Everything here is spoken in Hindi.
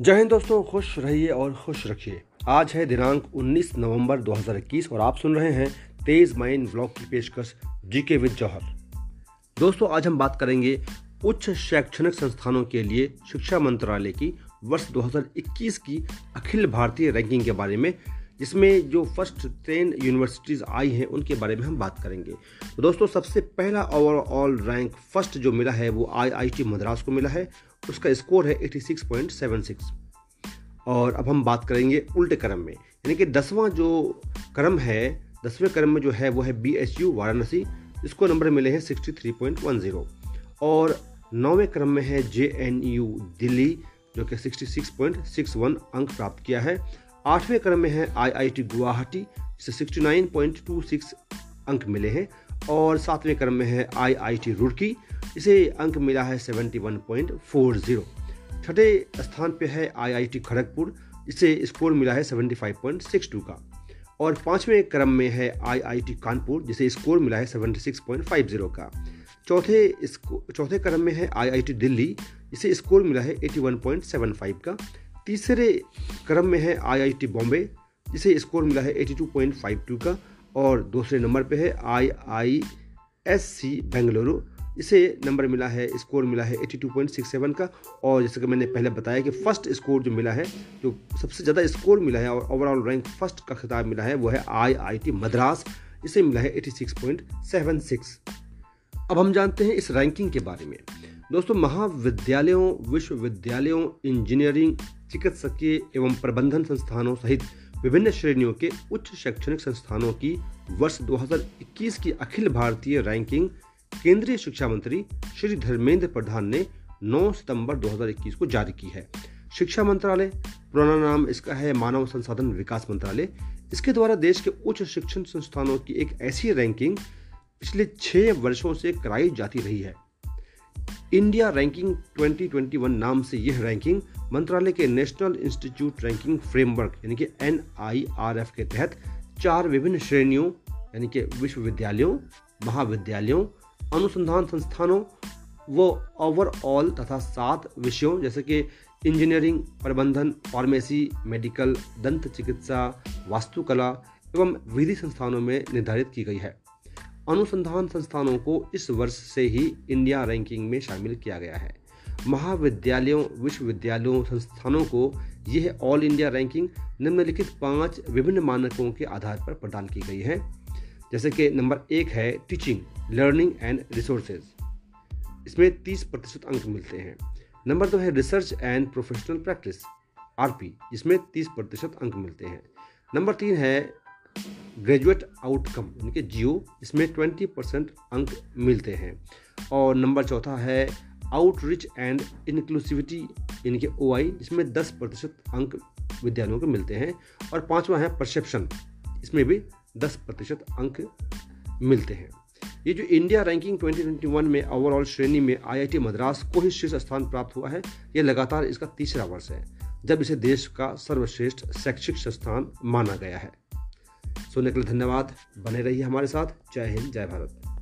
जय हिंद दोस्तों, खुश रहिए और खुश रखिए। आज है दिनांक 19 नवंबर 2021 और आप सुन रहे हैं तेज माइन ब्लॉग की पेशकश जीके विद जौहर। दोस्तों, आज हम बात करेंगे उच्च शैक्षणिक संस्थानों के लिए शिक्षा मंत्रालय की वर्ष 2021 की अखिल भारतीय रैंकिंग के बारे में, जिसमें जो फ़र्स्ट टेन यूनिवर्सिटीज़ आई हैं, उनके बारे में हम बात करेंगे। तो दोस्तों, सबसे पहला ओवरऑल रैंक फ़र्स्ट जो मिला है, वो आईआईटी मद्रास को मिला है। उसका स्कोर है 86.76 और अब हम बात करेंगे उल्टे क्रम में। यानी कि दसवां जो क्रम है, दसवें क्रम में जो है, वो है बी एच यू वाराणसी इसको नंबर मिले हैं 63.10 और नौवें क्रम में है जे एन यू दिल्ली, जो कि 66.61 अंक प्राप्त किया है। आठवें क्रम में है आईआईटी गुवाहाटी, जिसे 69.26 अंक मिले हैं। और सातवें क्रम में है आईआईटी रुड़की। इसे अंक मिला है 71.40 छठे स्थान पे है आईआईटी खड़गपुर। इसे स्कोर मिला है 75.62 का। और पाँचवें क्रम में है आईआईटी कानपुर, जिसे स्कोर मिला है 76.50 का। चौथे चौथे क्रम में है आईआईटी दिल्ली। इसे स्कोर मिला है 81.75 का। तीसरे क्रम में है आईआईटी बॉम्बे। जिसे स्कोर मिला है 82.52 का। और दूसरे नंबर पे है आई आई एस सी बेंगलुरु। इसे नंबर मिला है, स्कोर मिला है 82.67 का। और जैसे कि मैंने पहले बताया कि फ़र्स्ट स्कोर जो मिला है, जो सबसे ज़्यादा स्कोर मिला है और ओवरऑल रैंक फ़र्स्ट का खिताब मिला है, वो है आई आई टी मद्रास। इसे मिला है 86.76 अब हम जानते हैं इस रैंकिंग के बारे में। दोस्तों, महाविद्यालयों, विश्वविद्यालयों इंजीनियरिंग चिकित्सकीय एवं प्रबंधन संस्थानों सहित विभिन्न श्रेणियों के उच्च शैक्षणिक संस्थानों की वर्ष 2021 की अखिल भारतीय रैंकिंग केंद्रीय शिक्षा मंत्री श्री धर्मेंद्र प्रधान ने 9 सितंबर 2021 को जारी की है। शिक्षा मंत्रालय, पुराना नाम इसका है, मानव संसाधन विकास मंत्रालय, इसके द्वारा देश के उच्च शिक्षण संस्थानों की एक ऐसी रैंकिंग पिछले छह वर्षों से कराई जाती रही है। इंडिया रैंकिंग 2021 नाम से यह रैंकिंग मंत्रालय के नेशनल इंस्टीट्यूट रैंकिंग फ्रेमवर्क, यानी कि एनआईआरएफ के तहत चार विभिन्न श्रेणियों, यानी कि विश्वविद्यालयों, महाविद्यालयों, अनुसंधान संस्थानों व ओवरऑल तथा सात विषयों, जैसे कि इंजीनियरिंग प्रबंधन फार्मेसी मेडिकल दंत चिकित्सा, वास्तुकला एवं विधि संस्थानों में निर्धारित की गई है। अनुसंधान संस्थानों को इस वर्ष से ही इंडिया रैंकिंग में शामिल किया गया है। महाविद्यालयों, विश्वविद्यालयों, संस्थानों को यह ऑल इंडिया रैंकिंग निम्नलिखित पाँच विभिन्न मानकों के आधार पर प्रदान की गई है। जैसे कि नंबर एक है टीचिंग लर्निंग एंड रिसोर्सेज इसमें 30 प्रतिशत अंक मिलते हैं। नंबर दो है research and professional practice RP जिसमें 30 प्रतिशत अंक मिलते हैं। नंबर तीन है ग्रेजुएट आउटकम यानी कि जियो इसमें ट्वेंटी परसेंट अंक मिलते हैं। और नंबर चौथा है आउटरीच एंड इनक्लूसिविटी यानी कि ओ आई इसमें दस प्रतिशत अंक विद्यालयों को मिलते हैं और पांचवा है परसेप्शन इसमें भी दस प्रतिशत अंक मिलते हैं। ये जो इंडिया रैंकिंग 2021 में ओवरऑल श्रेणी में आईआईटी मद्रास को ही शीर्ष स्थान प्राप्त हुआ है, ये लगातार इसका तीसरा वर्ष है, जब इसे देश का सर्वश्रेष्ठ शैक्षिक संस्थान माना गया है। सुनने के लिए धन्यवाद, बने रहिए हमारे साथ। जय हिंद, जय भारत।